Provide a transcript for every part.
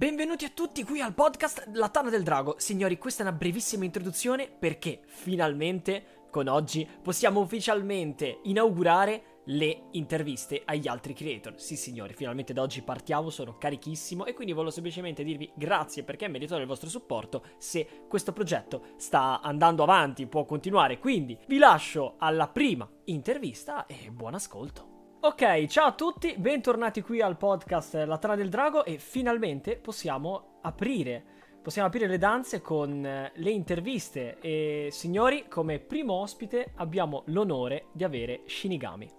Benvenuti a tutti qui al podcast La Tana del Drago. Signori, questa è una brevissima introduzione perché finalmente con oggi possiamo ufficialmente inaugurare le interviste agli altri creator. Sì, signori, finalmente da oggi partiamo, sono carichissimo e quindi volevo semplicemente dirvi grazie perché merito del vostro supporto se questo progetto sta andando avanti, può continuare. Quindi vi lascio alla prima intervista e buon ascolto. Ok, ciao a tutti, bentornati qui al podcast La Trama del Drago e finalmente possiamo aprire, possiamo aprire le danze con eh, le interviste e signori, come primo ospite abbiamo l'onore di avere Shinigami.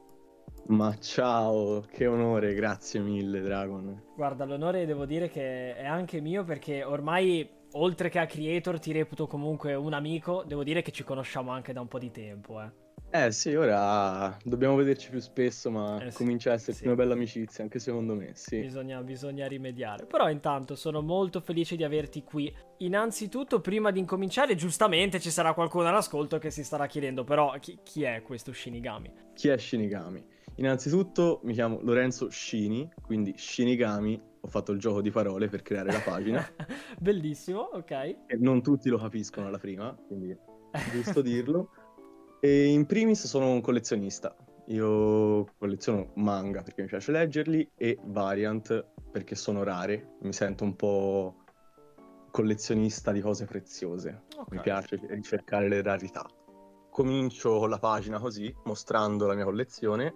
Ma ciao, che onore, grazie mille Dragon. Guarda, l'onore devo dire che è anche mio perché ormai oltre che a creator ti reputo comunque un amico, devo dire che ci conosciamo anche da un po' di tempo, eh. Eh sì, ora dobbiamo vederci più spesso, ma Eh sì, comincia a esserci sì. una bella amicizia, anche secondo me, sì. Bisogna, bisogna rimediare. Però intanto sono molto felice di averti qui. Innanzitutto, prima di incominciare, giustamente ci sarà qualcuno all'ascolto che si starà chiedendo, però chi, chi è questo Shinigami? Chi è Shinigami? Innanzitutto mi chiamo Lorenzo Shini, quindi Shinigami, ho fatto il gioco di parole per creare la pagina, Bellissimo, ok. e non tutti lo capiscono alla prima, quindi è giusto dirlo. E in primis sono un collezionista. Io colleziono manga perché mi piace leggerli e variant perché sono rare. Mi sento un po' collezionista di cose preziose. Ok. Mi piace ricercare le rarità. Comincio con la pagina così, mostrando la mia collezione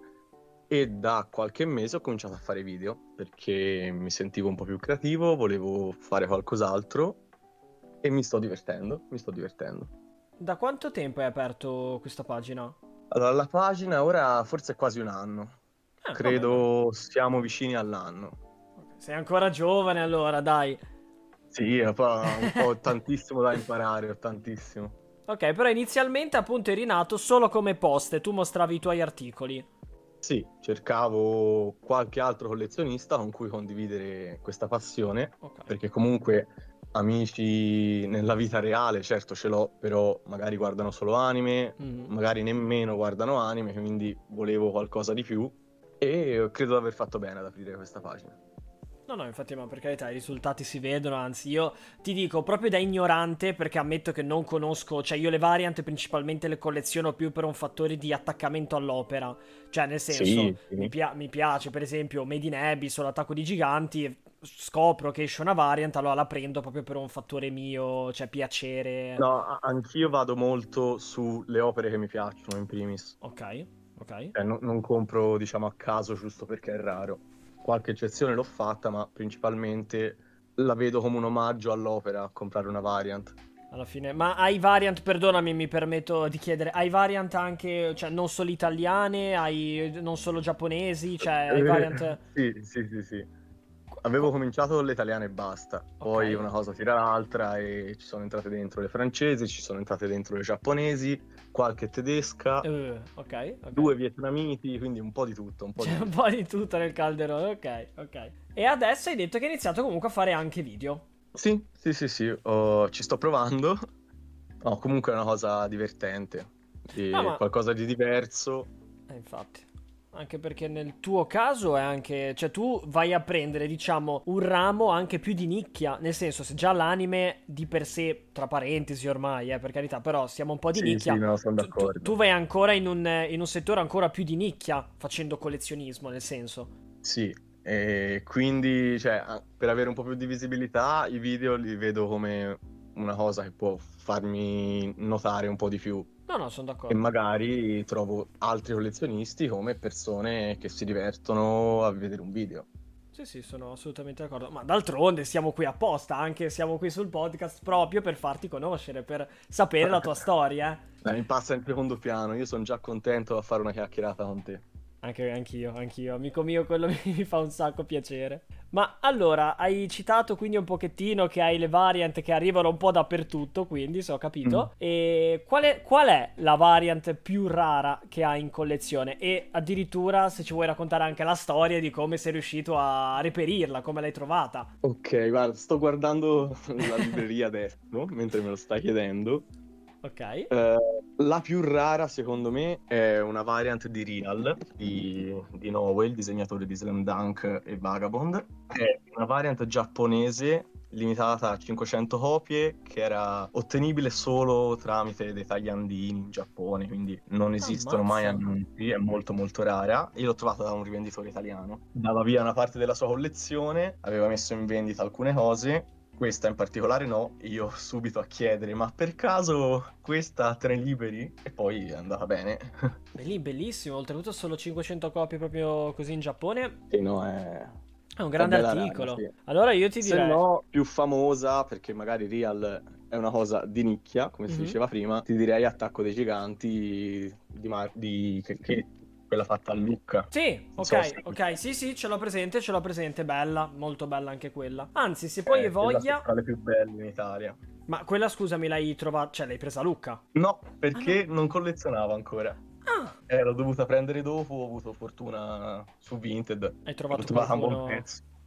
e da qualche mese ho cominciato a fare video perché mi sentivo un po' più creativo, volevo fare qualcos'altro e mi sto divertendo, mi sto divertendo. Da quanto tempo hai aperto questa pagina? Allora, la pagina ora forse è quasi un anno. Vabbè, Credo siamo vicini all'anno. Sei ancora giovane allora, dai. Sì, po' tantissimo da imparare, ho tantissimo. Ok, però inizialmente appunto eri nato solo come post e tu mostravi i tuoi articoli. Sì, cercavo qualche altro collezionista con cui condividere questa passione, Ok. perché comunque amici nella vita reale, certo ce l'ho, però magari guardano solo anime, Mhm. magari nemmeno guardano anime, quindi volevo qualcosa di più e credo di aver fatto bene ad aprire questa pagina. No, no, infatti, ma per carità, i risultati si vedono, anzi, io ti dico proprio da ignorante, perché ammetto che non conosco, cioè io le variant principalmente le colleziono più per un fattore di attaccamento all'opera, cioè nel senso, Sì, sì. Mi, pia- mi piace per esempio Made in Abyss o l'attacco di giganti, scopro che esce una variant, allora la prendo proprio per un fattore mio, cioè piacere. No, anch'io vado molto sulle opere che mi piacciono in primis. Ok, ok. Cioè, no- non compro, diciamo, a caso giusto perché è raro. Qualche eccezione l'ho fatta, ma principalmente la vedo come un omaggio all'opera a comprare una variant. Alla fine, ma hai variant, perdonami, mi permetto di chiedere, hai variant anche, cioè non solo italiane, hai non solo giapponesi, cioè hai variant... Sì, sì, sì, sì. Avevo cominciato con le italiane e basta. Poi Ok. una cosa tira l'altra e ci sono entrate dentro le francesi, ci sono entrate dentro le giapponesi, qualche tedesca, Eh, ok, ok. due vietnamiti, quindi un po' di tutto, un po' di C'è un tutto. po' di tutto nel calderone, ok, ok. E adesso hai detto che hai iniziato comunque a fare anche video. Sì, sì, sì, sì, oh, ci sto provando. No, comunque è una cosa divertente, e No, ma- qualcosa di diverso. Eh, infatti. Anche perché nel tuo caso è anche. Cioè, tu vai a prendere, diciamo, un ramo anche più di nicchia. Nel senso, se già l'anime di per sé, tra parentesi ormai, eh, per carità, però siamo un po' di Sì, nicchia. sì, no, sono tu- tu, d'accordo. tu vai ancora in un, in un settore ancora più di nicchia facendo collezionismo, nel senso. Sì, e quindi, cioè, per avere un po' più di visibilità, i video li vedo come una cosa che può farmi notare un po' di più. No, no, sono E d'accordo. magari trovo altri collezionisti come persone che si divertono a vedere un video. Sì, sì, sono assolutamente d'accordo. Ma d'altronde siamo qui apposta, anche siamo qui sul podcast proprio per farti conoscere, per sapere la tua storia. eh. Dai, mi passa in secondo piano, io sono già contento a fare una chiacchierata con te. Anche anch'io, anch'io, amico mio, quello mi, mi fa un sacco piacere. Ma allora, hai citato quindi un pochettino che hai le variant che arrivano un po' dappertutto, quindi se ho capito. E qual è, qual è la variant più rara che hai in collezione? E addirittura se ci vuoi raccontare anche la storia di come sei riuscito a reperirla, come l'hai trovata. Ok, guarda, sto guardando la libreria adesso, mentre me lo stai chiedendo. Ok. Eh, la più rara, secondo me, è una variant di Real di, di Noe, il disegnatore di Slam Dunk e Vagabond. È una variant giapponese limitata a 500 copie che era ottenibile solo tramite dei tagliandini in Giappone, quindi non esistono mai Ammazza. annunci, è molto molto rara. Io l'ho trovata da un rivenditore italiano. Dava via una parte della sua collezione, aveva messo in vendita alcune cose. Questa in particolare no, io subito a chiedere, ma per caso questa te ne liberi? E poi è andata bene. Belli, bellissimo. Oltretutto solo 500 copie proprio così in Giappone. Sì, no, è... È un grande rara, articolo. sì. Allora io ti Se direi... no, più famosa, perché magari Real è una cosa di nicchia, come si Mhm. diceva prima, ti direi Attacco dei Giganti di, Mar- di- che, che- quella fatta a Lucca. Sì, Non so ok, se- ok, sì, sì, ce l'ho presente, ce l'ho presente, bella, molto bella anche quella. Anzi, se poi Eh, hai voglia... Tra le più belle in Italia. Ma quella, scusami, l'hai trovata, cioè l'hai presa a Lucca? No, perché non collezionavo ancora. Ah, Eh, l'ho dovuta prendere dopo, ho avuto fortuna su Vinted. hai trovato trovata a buon qualcuno...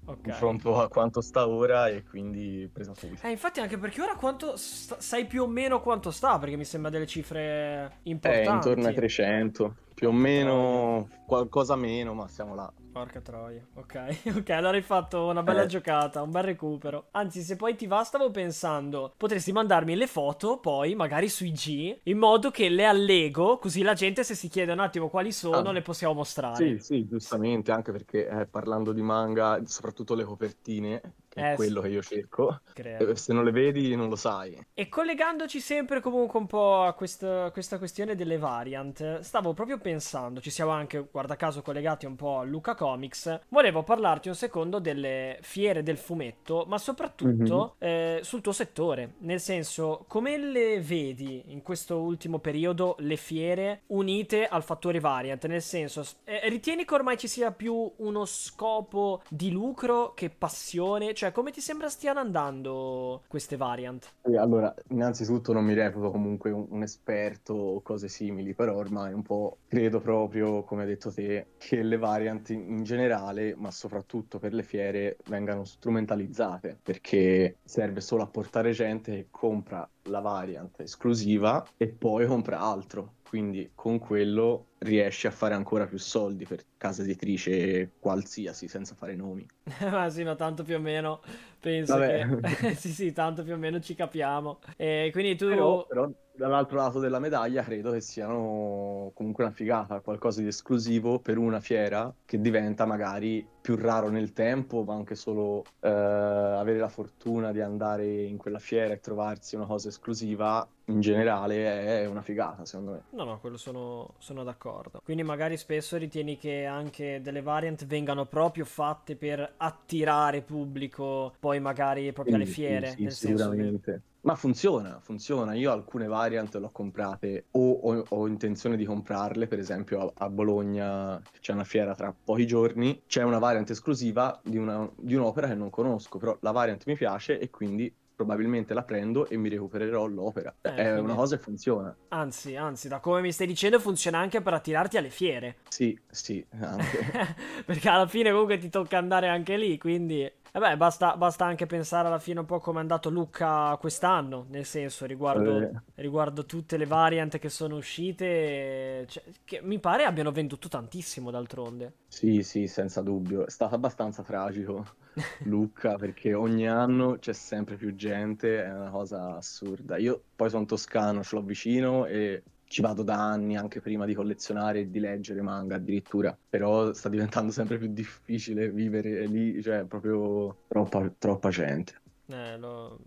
prezzo, in Ok. confronto a quanto sta ora e quindi presa subito. Eh, infatti anche perché ora quanto... sta- sai più o meno quanto sta, perché mi sembra delle cifre Eh, importanti. intorno ai 300, più o meno, qualcosa meno, ma siamo là. Porca troia, ok, ok, allora hai fatto una bella Eh. giocata, un bel recupero. Anzi, se poi ti va, stavo pensando, potresti mandarmi le foto poi, magari su IG, in modo che le allego, così la gente se si chiede un attimo quali sono, Ah. le possiamo mostrare. Sì, sì, giustamente, anche perché eh, parlando di manga, soprattutto le copertine, che Eh, è quello che io cerco, Credo. eh, se non le vedi non lo sai. E collegandoci sempre comunque un po' a questa, questa questione delle variant, stavo proprio pensando, ci siamo anche, guarda caso, collegati un po' a Luca Comics, volevo parlarti un secondo delle fiere del fumetto, ma soprattutto eh, sul tuo settore, nel senso, come le vedi in questo ultimo periodo le fiere unite al fattore variant, nel senso, eh, ritieni che ormai ci sia più uno scopo di lucro che passione? Cioè, come ti sembra stiano andando queste variant? E allora, innanzitutto non mi reputo comunque un, un esperto o cose simili, però ormai un po' credo proprio, come hai detto te, che le variant in generale, ma soprattutto per le fiere, vengano strumentalizzate, perché serve solo a portare gente che compra la variant esclusiva e poi compra altro. Quindi con quello riesci a fare ancora più soldi per casa editrice qualsiasi, senza fare nomi. Ma sì, ma tanto più o meno penso Vabbè. che... sì, sì, tanto più o meno ci capiamo. E quindi tu... Però, però dall'altro lato della medaglia credo che siano comunque una figata, qualcosa di esclusivo per una fiera che diventa magari più raro nel tempo, ma anche solo eh, avere la fortuna di andare in quella fiera e trovarsi una cosa esclusiva in generale è una figata, secondo me. No, no, quello sono, sono d'accordo. Quindi magari spesso ritieni che anche delle variant vengano proprio fatte per attirare pubblico, poi magari proprio alle fiere, sì, sì, nel senso che... sicuramente. Ma funziona, funziona. Io alcune variant le ho comprate o ho, ho intenzione di comprarle, per esempio a, a Bologna c'è una fiera tra pochi giorni, c'è una variant esclusiva di, una- di un'opera che non conosco, però la variant mi piace e quindi probabilmente la prendo e mi recupererò l'opera. Eh, È quindi- una cosa che funziona. Anzi, anzi, da come mi stai dicendo funziona anche per attirarti alle fiere. Sì, sì, anche. Perché alla fine comunque ti tocca andare anche lì, quindi... Vabbè, basta, basta anche pensare alla fine un po' come è andato Luca quest'anno, nel senso, riguardo, Eh. riguardo tutte le variant che sono uscite, cioè, che mi pare abbiano venduto tantissimo d'altronde. Sì, sì, senza dubbio. È stato abbastanza tragico Lucca perché ogni anno c'è sempre più gente, è una cosa assurda. Io poi sono toscano, ce l'ho vicino e ci vado da anni anche prima di collezionare e di leggere manga addirittura, però sta diventando sempre più difficile vivere lì, cioè proprio troppa, troppa gente. Eh, lo-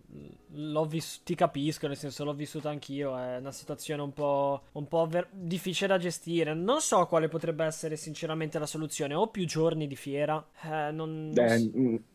l'ho vis- ti capisco, nel senso l'ho vissuta anch'io, è una situazione un po', un po' ver- difficile da gestire. Non so quale potrebbe essere sinceramente la soluzione, o più giorni di fiera, eh, non, Eh,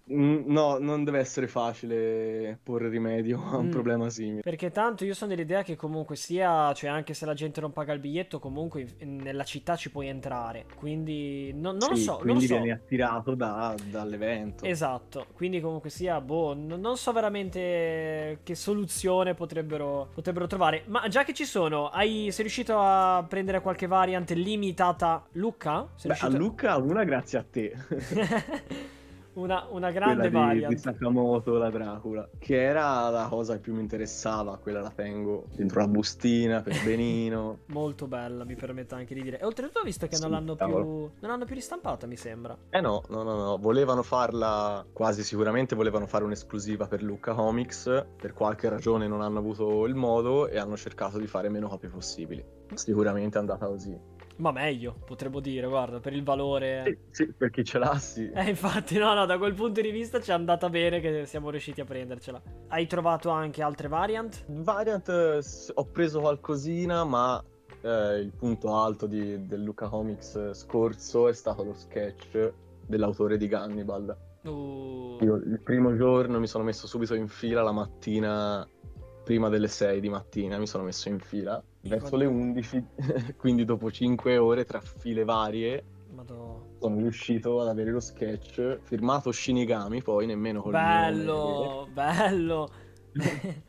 no, non deve essere facile porre rimedio a un Mm. problema simile. Perché tanto io sono dell'idea che comunque sia, cioè anche se la gente non paga il biglietto, comunque in- nella città ci puoi entrare. Quindi non, non lo Sì, so, non lo quindi so. attirato da- dall'evento. Esatto, quindi comunque sia, boh, n- non so veramente che soluzione potrebbero, potrebbero trovare. Ma già che ci sono, hai, sei riuscito a prendere qualche variant limitata Lucca? Sei Beh, a riuscito- Lucca una grazie a te. una, una grande quella di, di Sakamoto, la Dracula, che era la cosa che più mi interessava, quella la tengo dentro la bustina per benino. Molto bella, mi permette anche di dire. E oltretutto ho visto che Sì, non l'hanno più non l'hanno più ristampata, mi sembra. Eh no, no, no, no, volevano farla, quasi sicuramente volevano fare un'esclusiva per Lucca Comics, per qualche ragione non hanno avuto il modo e hanno cercato di fare meno copie possibili. Sicuramente è andata così. Ma meglio, potremmo dire, guarda, per il valore. Sì, sì, per chi ce l'ha, sì. Eh, infatti, no, no, da quel punto di vista ci è andata bene che siamo riusciti a prendercela. Hai trovato anche altre variant? Variant ho preso qualcosina, ma eh, il punto alto di- del Lucca Comics scorso è stato lo sketch dell'autore di Gannibal. Uh, Io il primo giorno mi sono messo subito in fila la mattina, prima delle 6 di mattina, mi sono messo in fila verso le 11, quindi dopo 5 ore tra file varie Madò. sono riuscito ad avere lo sketch firmato Shinigami, poi nemmeno mio Bello, bello. nome,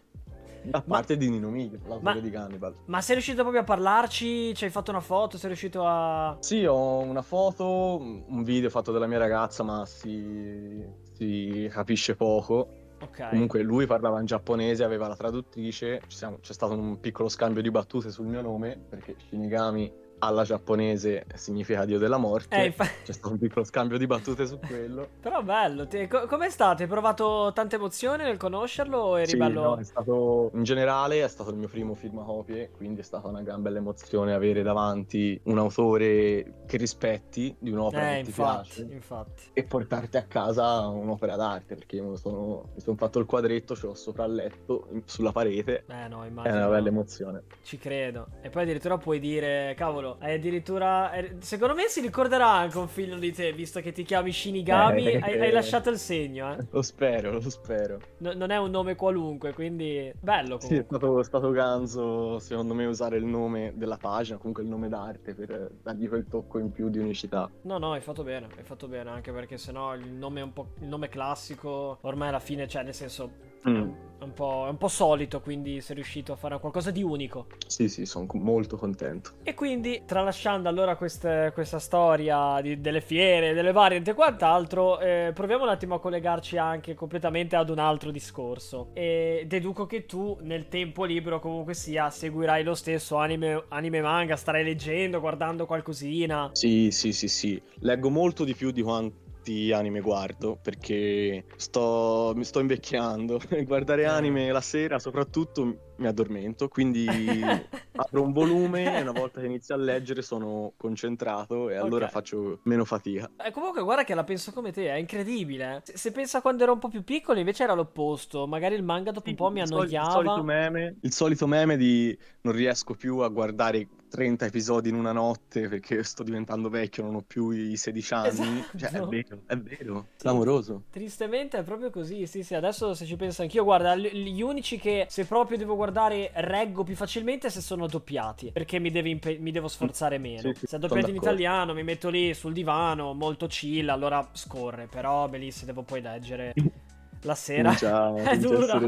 da parte di Nino Miglia, l'autore Ma- di Gannibal. Ma sei riuscito proprio a parlarci? Ci hai fatto una foto? Sei riuscito a... Sì, ho una foto, un video fatto dalla mia ragazza, ma si, si capisce poco. Ok. Comunque lui parlava in giapponese, aveva la traduttrice, siamo- c'è stato un piccolo scambio di battute sul mio nome, perché Shinigami alla giapponese significa dio della morte. Eh, infa- C'è stato un piccolo scambio di battute su quello. Però bello. Ti- co- com'è stato? Hai provato tanta emozione nel conoscerlo o eri Sì, bello... no, è stato, in generale è stato il mio primo film a copie, quindi è stata una gran bella emozione avere davanti un autore che rispetti di un'opera Eh, che ti infatti, piace infatti. e portarti a casa un'opera d'arte, perché lo sono, mi sono fatto il quadretto, ce l'ho sopra il letto, sulla parete, Eh no, è immagino. una bella emozione. Ci credo. E poi addirittura puoi dire, cavolo, hai addirittura... eh, Secondo me si ricorderà anche un figlio di te, visto che ti chiami Shinigami, Eh, hai, hai lasciato il segno, eh. Lo spero, lo spero. No- non è un nome qualunque, quindi bello Sì, è comunque. stato, è stato ganzo, secondo me, usare il nome della pagina, comunque il nome d'arte, per dargli quel tocco in più di unicità. No, no, hai fatto bene, hai fatto bene, anche perché sennò il nome è un po' il nome classico, ormai alla fine, cioè, nel senso, Mm. è, un po', è un po' solito, quindi sei riuscito a fare qualcosa di unico. Sì, sì, sono molto contento. E quindi, tralasciando allora queste- questa storia di- delle fiere, delle variant e quant'altro, eh, proviamo un attimo a collegarci anche completamente ad un altro discorso. E deduco che tu, nel tempo libero, comunque sia, seguirai lo stesso anime, anime manga, starai leggendo, guardando qualcosina. Sì, sì, sì, sì. Leggo molto di più di quanti anime guardo, perché sto, mi sto invecchiando. Guardare Eh. anime la sera, soprattutto, mi addormento, quindi apro un volume e una volta che inizio a leggere sono concentrato e allora Ok. faccio meno fatica. Eh, comunque, guarda che la penso come te, è incredibile. eh. Se, se pensa quando ero un po' più piccolo, invece era l'opposto. Magari il manga dopo un po' mi annoiava. Il solito meme, il solito meme di non riesco più a guardare 30 episodi in una notte perché sto diventando vecchio, non ho più i 16 anni. Esatto. Cioè, è vero, è vero, clamoroso. Tristemente è proprio così, sì sì, adesso se ci penso anch'io, guarda, gli unici che se proprio devo guardare reggo più facilmente se sono doppiati, perché mi, impe- mi devo sforzare meno. Sì, sì, se è doppiato in italiano mi metto lì sul divano, molto chill, allora scorre, però bellissimo, devo poi leggere la sera. Comincia- è a dura.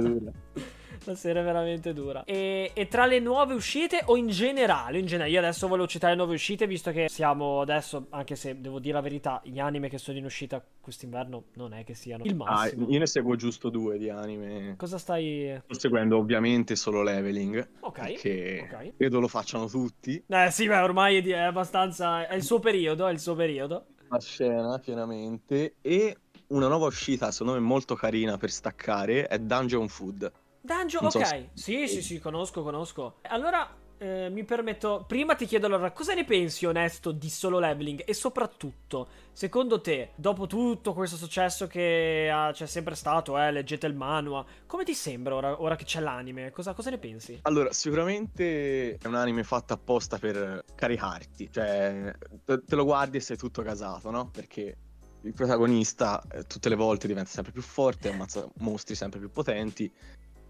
La sera è veramente dura. E, e tra le nuove uscite o in generale? In generale, io adesso volevo citare le nuove uscite, visto che siamo adesso, anche se devo dire la verità, gli anime che sono in uscita quest'inverno non è che siano il Ah, massimo. io ne seguo giusto due di anime. Cosa stai... Sto seguendo ovviamente solo Leveling, Ok. perché ok. credo lo facciano tutti. Eh sì, beh, ormai è abbastanza... È il suo periodo, è il suo periodo. La scena pienamente. E una nuova uscita, secondo me molto carina per staccare, è Dungeon Food. Dungeon, Non so ok. se- Sì, sì, sì, conosco, conosco. Allora, eh, mi permetto... Prima ti chiedo allora, cosa ne pensi, onesto, di solo leveling? E soprattutto, secondo te, dopo tutto questo successo che ha- c'è sempre stato, eh, leggete il manua, come ti sembra ora, ora che c'è l'anime? Cosa, cosa ne pensi? Allora, sicuramente è un anime fatto apposta per caricarti, cioè te, lo guardi e sei tutto casato, no? Perché il protagonista eh, tutte le volte diventa sempre più forte, ammazza mostri sempre più potenti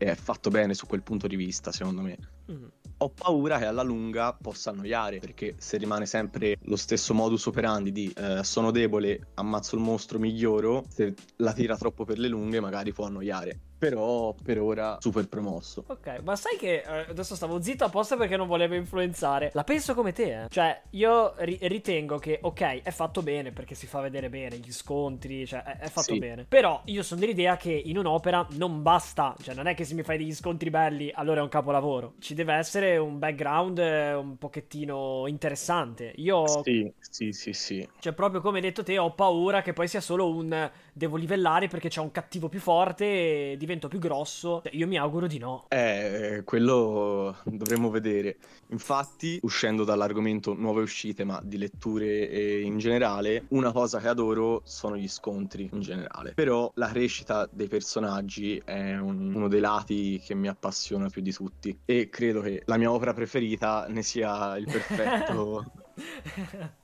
è fatto bene su quel punto di vista, secondo me. Mm. Ho paura che alla lunga possa annoiare, perché se rimane sempre lo stesso modus operandi di eh, sono debole, ammazzo il mostro, miglioro, se la tira troppo per le lunghe magari può annoiare. Però per ora super promosso. Ok, ma sai che eh, adesso stavo zitto apposta perché non volevo influenzare. La penso come te, eh. Cioè, io ri- ritengo che, ok, è fatto bene perché si fa vedere bene gli scontri, cioè, è, è fatto Sì. bene. Però io sono dell'idea che in un'opera non basta, cioè, non è che se mi fai degli scontri belli, allora è un capolavoro. Ci deve essere un background eh, un pochettino interessante. Io Sì, sì, sì, sì. cioè, proprio come hai detto te, ho paura che poi sia solo un devo livellare perché c'è un cattivo più forte e divento più grosso. Cioè, io mi auguro di no. Eh, quello dovremmo vedere. Infatti, uscendo dall'argomento nuove uscite, ma di letture in generale, una cosa che adoro sono gli scontri in generale. Però la crescita dei personaggi è un- uno dei lati che mi appassiona più di tutti. E credo che la mia opera preferita ne sia il perfetto.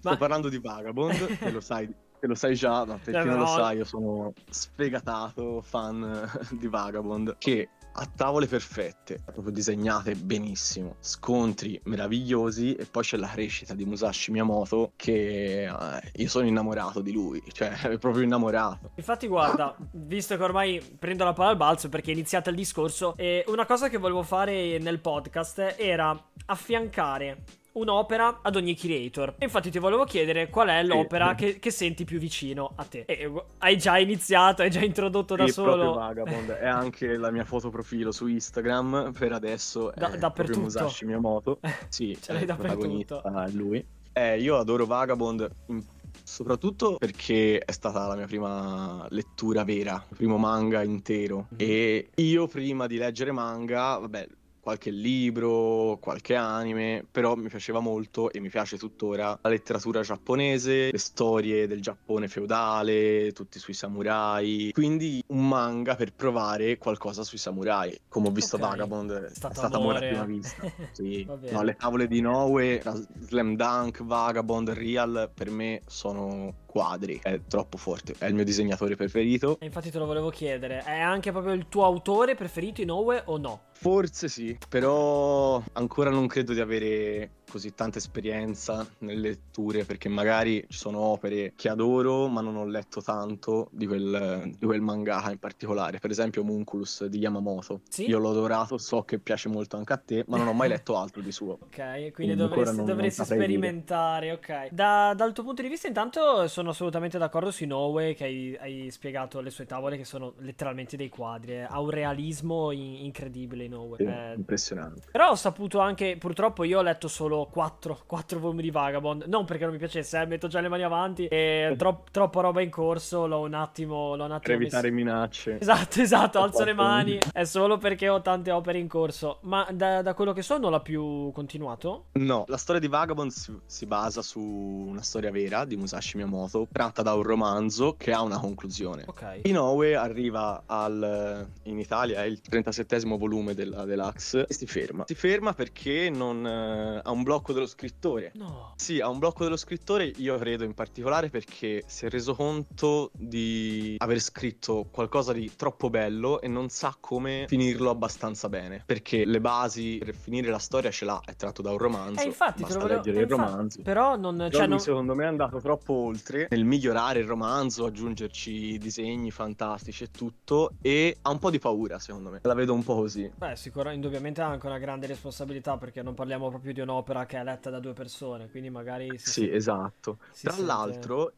Sto Ma- parlando di Vagabond, che lo sai. Che lo sai già, ma per Cioè, chi non lo sa, io sono sfegatato fan di Vagabond. Che ha tavole perfette, proprio disegnate benissimo, scontri meravigliosi e poi c'è la crescita di Musashi Miyamoto che eh, io sono innamorato di lui, cioè è proprio innamorato. Infatti, guarda, visto che ormai prendo la palla al balzo perché è iniziato il discorso, e una cosa che volevo fare nel podcast era affiancare un'opera ad ogni creator. E infatti ti volevo chiedere qual è l'opera che, che senti più vicino a te. E, gu- hai già iniziato, hai già introdotto da Sì, proprio solo. Vagabond è anche la mia foto profilo su Instagram per adesso Da- è dappertutto. Musashi Miyamoto sì Ce l'hai è dappertutto. è lui Eh, io adoro Vagabond in- soprattutto perché è stata la mia prima lettura vera il primo manga intero Mhm. e io prima di leggere manga vabbè qualche libro, qualche anime, però mi piaceva molto e mi piace tuttora la letteratura giapponese, le storie del Giappone feudale, tutti sui samurai. Quindi un manga per provare qualcosa sui samurai. Come ho visto Ok. Vagabond, è stato stata amore a prima vista. Sì. No, le tavole di Noe, Slam Dunk, Vagabond, Real, per me sono quadri. È troppo forte. È il mio disegnatore preferito. E infatti te lo volevo chiedere, è anche proprio il tuo autore preferito in Owe o no? Forse sì, però ancora non credo di avere così tanta esperienza nelle letture perché magari ci sono opere che adoro ma non ho letto tanto di quel, di quel mangaka in particolare. Per esempio Munculus di Yamamoto. Sì? Io l'ho adorato, so che piace molto anche a te, ma non ho mai letto altro di suo. Ok, quindi Quindi dovresti, non- dovresti non saprei dire. sperimentare, ok. Da- dal tuo punto di vista, intanto sono assolutamente d'accordo su Inoue che hai, hai spiegato le sue tavole che sono letteralmente dei quadri. eh. Ha un realismo in- incredibile Inoue. Sì, Eh, impressionante. però ho saputo anche, purtroppo io ho letto solo 4, volumi di Vagabond. Non perché non mi piacesse, eh, metto già le mani avanti. E tro- troppa roba in corso, l'ho un attimo, l'ho un attimo Per messo- evitare minacce. Esatto, esatto, Ho alzo le mani. un- È solo perché ho tante opere in corso. Ma da, da quello che so non l'ha più continuato? No, la storia di Vagabond si, si basa su una storia vera di Musashi Miyamoto, tratta da un romanzo che ha una conclusione. Ok. Inoue arriva al, in Italia, è il 37esimo volume della Deluxe, e si ferma. Si ferma perché non, eh, ha un blocco dello scrittore. No. Sì, ha un blocco dello scrittore, io credo in particolare perché si è reso conto di aver scritto qualcosa di troppo bello e non sa come finirlo abbastanza bene. Perché le basi per finire la storia ce l'ha, è tratto da un romanzo. Eh, infatti, basta volevo... leggere eh, il infatti, romanzo. Però non... Però Cioè, lui, non... secondo me è andato troppo oltre nel migliorare il romanzo, aggiungerci disegni fantastici e tutto e ha un po' di paura secondo me. La vedo un po' così. Beh, sicuramente, indubbiamente ha anche una grande responsabilità perché non parliamo proprio di un'opera che è letta da due persone, quindi magari... Si Sì, esatto. si Tra sente- l'altro,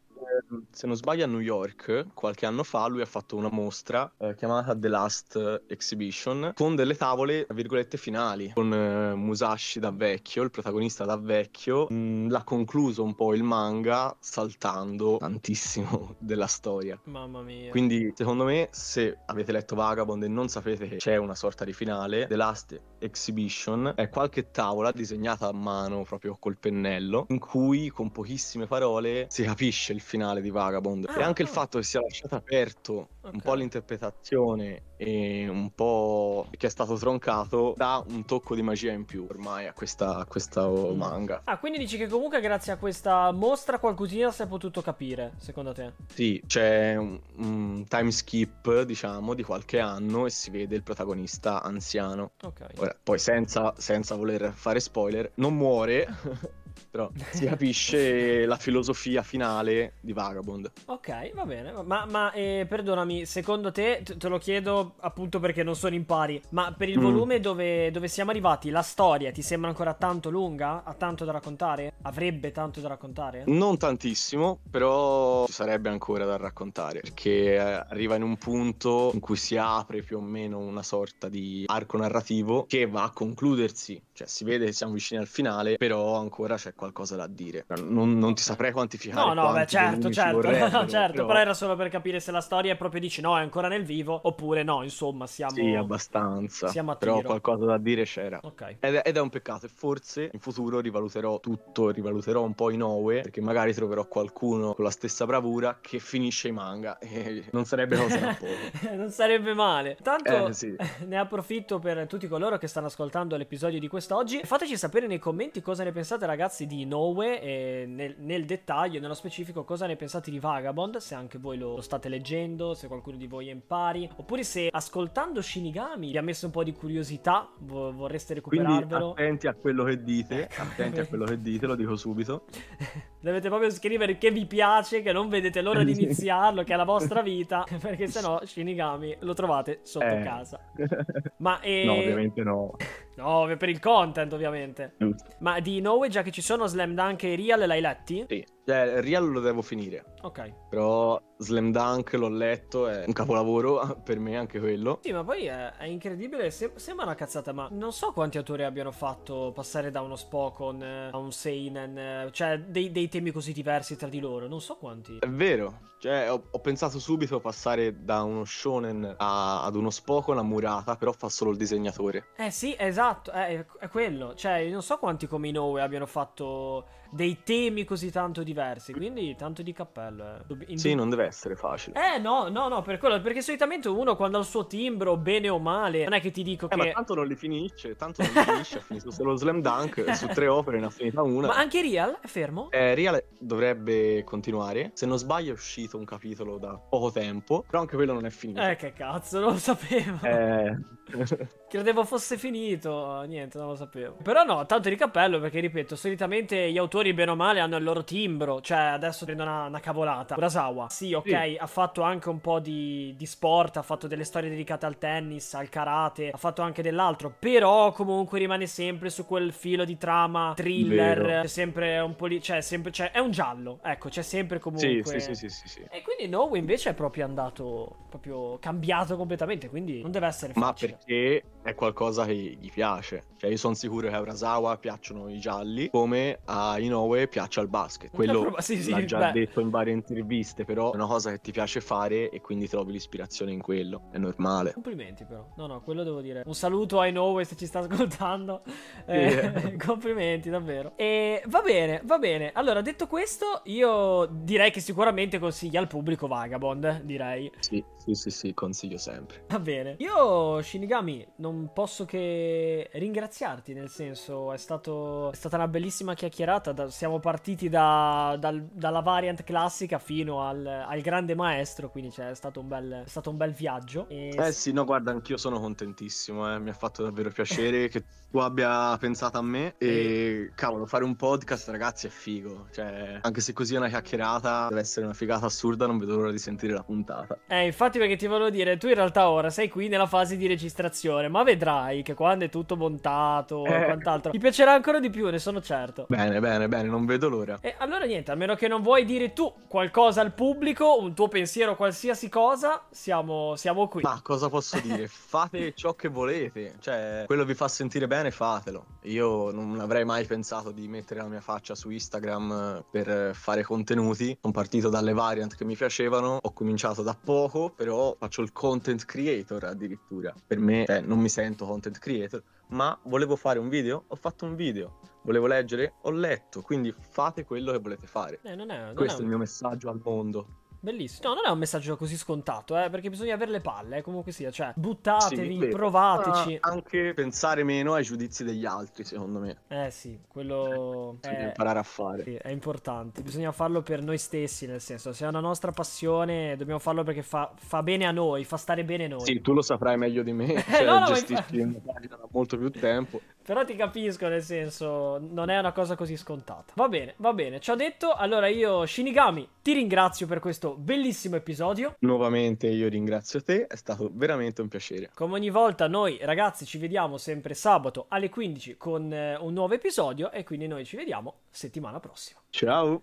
ehm, se non sbaglio a New York, qualche anno fa, lui ha fatto una mostra eh, chiamata The Last Exhibition con delle tavole, tra virgolette, finali, con eh, Musashi da vecchio, il protagonista da vecchio. Mm, l'ha concluso un po' il manga saltando tantissimo della storia. Mamma mia. Quindi, secondo me, se avete letto Vagabond e non sapete che c'è una sorta di finale, The Last Exhibition è qualche tavola disegnata a mano proprio col pennello, in cui con pochissime parole si capisce il finale di Vagabond. Ah, e anche il ah. fatto che sia lasciato aperto un Ok. po' l'interpretazione e un po' che è stato troncato dà un tocco di magia in più ormai a questa, a questa manga. Ah, quindi dici che comunque grazie a questa mostra qualcosina si è potuto capire, secondo te? Sì, c'è un, un time skip, diciamo, di qualche anno e si vede il protagonista anziano. Ok. Ora, poi senza, senza voler fare spoiler, non muore, però si capisce la filosofia finale di Vagabond. Ok, va bene. Ma, ma eh, perdonami, secondo te, te lo chiedo appunto perché non sono in pari, ma per il mm. volume dove, dove, siamo arrivati, la storia ti sembra ancora tanto lunga? Ha tanto da raccontare? Avrebbe tanto da raccontare? Non tantissimo, però ci sarebbe ancora da raccontare, perché eh, arriva in un punto in cui si apre più o meno una sorta di arco narrativo che va a concludersi. Cioè, si vede che siamo vicini al finale, però ancora c'è qualcosa da dire. Non, non ti saprei quantificare. No, no, beh, certo, certo. no, certo, però... però... era solo per capire se la storia è proprio dici no, è ancora nel vivo, oppure no, insomma, siamo. Sì, abbastanza. Siamo a tiro. Però qualcosa da dire c'era. Ok. Ed è, ed è un peccato, e forse in futuro rivaluterò tutto, rivaluterò un po' i Noe, perché magari troverò qualcuno con la stessa bravura che finisce i manga. E non sarebbe cosa da poco. non sarebbe male. Tanto eh, sì. ne approfitto per tutti coloro che stanno ascoltando l'episodio di quest'oggi. Fateci sapere nei commenti cosa ne pensate, ragazzi, di Noe e nel, nel dettaglio, nello specifico, cosa ne pensate di Vagabond. Se anche voi lo, lo state leggendo, se qualcuno di voi è in pari, oppure se ascoltando Shinigami vi ha messo un po' di curiosità, vo- vorreste recuperarvelo. Quindi attenti a quello che dite, ecco. attenti a quello che dite, lo dico subito. Dovete proprio scrivere che vi piace, che non vedete l'ora di iniziarlo, che è la vostra vita, perché sennò Shinigami lo trovate sotto eh. casa. Ma e... No, ovviamente no. No, per il content, ovviamente. Giusto. Ma di Inoue, già che ci sono Slam Dunk e Real, l'hai letti? Sì. Cioè, Real lo devo finire. Ok. Però Slam Dunk l'ho letto, è un capolavoro per me anche quello. Sì, ma poi è, è incredibile, se, sembra una cazzata, ma non so quanti autori abbiano fatto passare da uno Spokon eh, a un Seinen, eh, cioè dei, dei, temi così diversi tra di loro, non so quanti. È vero, cioè ho, ho pensato subito a passare da uno Shonen a, ad uno Spokon a Murata, però fa solo il disegnatore. Eh sì, esatto, è, è quello, cioè non so quanti come Inoue abbiano fatto dei temi così tanto diversi. Quindi tanto di cappello. Eh. In sì, non deve essere facile. Eh, no, no, no, per quello. Perché solitamente uno quando ha il suo timbro, bene o male, non è che ti dico eh, che. Ma tanto non li finisce. Tanto non li finisce. ha finito solo Slam Dunk. su tre opere ne ha finita una. Ma anche Real è fermo? Eh, Real dovrebbe continuare. Se non sbaglio, è uscito un capitolo da poco tempo. Però anche quello non è finito. Eh, che cazzo, non lo sapevo. Eh. Credevo fosse finito. Niente, non lo sapevo. Però no, tanto di cappello perché, ripeto, solitamente gli autori, bene o male, hanno il loro timbro. Cioè, adesso prendo una, una cavolata. Urasawa, sì, ok, sì. ha fatto anche un po' di, di, sport, ha fatto delle storie dedicate al tennis, al karate, ha fatto anche dell'altro. Però comunque rimane sempre su quel filo di trama, thriller. Vero. C'è sempre un po' lì. Cioè, sempre, cioè, è un giallo. Ecco, c'è sempre comunque. Sì, sì, sì, sì, sì, E quindi Noe invece è proprio andato. Proprio cambiato completamente. Quindi non deve essere facile. Ma perché è qualcosa che gli piace. Cioè, io sono sicuro che a Urasawa piacciono i gialli, come a Inoue piace il basket. Quello sì, sì, l'ha già beh. detto in varie interviste, però è una cosa che ti piace fare e quindi trovi l'ispirazione in quello. È normale. Complimenti, però. No, no, quello devo dire. Un saluto a Inoue se ci sta ascoltando. Eh, complimenti, davvero. E va bene, va bene. Allora, detto questo, io direi che sicuramente consiglia al pubblico Vagabond, direi. Sì, sì, sì, sì, consiglio sempre. Va bene. Io, Shinigami, non posso che ringraziarti, nel senso, è, stato, è stata una bellissima chiacchierata. Da, siamo partiti da, dal, dalla variant classica fino al, al grande maestro, quindi cioè, è, stato un bel, è stato un bel viaggio. E... Eh sì, no, guarda, anch'io sono contentissimo, eh. mi ha fatto davvero piacere che tu abbia pensato a me e cavolo, fare un podcast, ragazzi, è figo. Cioè, anche se così è una chiacchierata, deve essere una figata assurda, non vedo l'ora di sentire la puntata. Eh, infatti perché ti volevo dire, tu in realtà ora sei qui nella fase di registrazione, ma vedrai che quando è tutto montato eh. e quant'altro, ti piacerà ancora di più, ne sono certo. Bene, bene, bene, non vedo l'ora. E allora niente, a meno che non vuoi dire tu qualcosa al pubblico, un tuo pensiero, qualsiasi cosa, siamo, siamo qui. Ma cosa posso dire? Fate ciò che volete, cioè, quello vi fa sentire bene, fatelo. Io non avrei mai pensato di mettere la mia faccia su Instagram per fare contenuti. Sono partito dalle variant che mi piacevano, ho cominciato da poco, però faccio il content creator addirittura. Per me eh, non mi sento content creator, ma volevo fare un video, ho fatto un video. Volevo leggere, ho letto, quindi fate quello che volete fare. Eh, non è, non Questo è, è il mio messaggio al mondo. Bellissimo. No, non è un messaggio così scontato, eh, perché bisogna avere le palle, eh, comunque sia. Cioè, buttatevi, sì, provateci. Ma anche pensare meno ai giudizi degli altri, secondo me. Eh sì, quello... Bisogna è... imparare a fare. Sì, è importante. Bisogna farlo per noi stessi, nel senso, se è una nostra passione, dobbiamo farlo perché fa, fa bene a noi, fa stare bene noi. Sì, tu lo saprai meglio di me. Cioè, no, no, gestisci ma... pagina da molto più tempo. Però ti capisco, nel senso, non è una cosa così scontata. Va bene, va bene. Ci ho detto, allora io, Shinigami, ti ringrazio per questo bellissimo episodio. Nuovamente io ringrazio te, è stato veramente un piacere. Come ogni volta, noi ragazzi ci vediamo sempre sabato alle 15 con eh, un nuovo episodio e quindi noi ci vediamo settimana prossima. Ciao!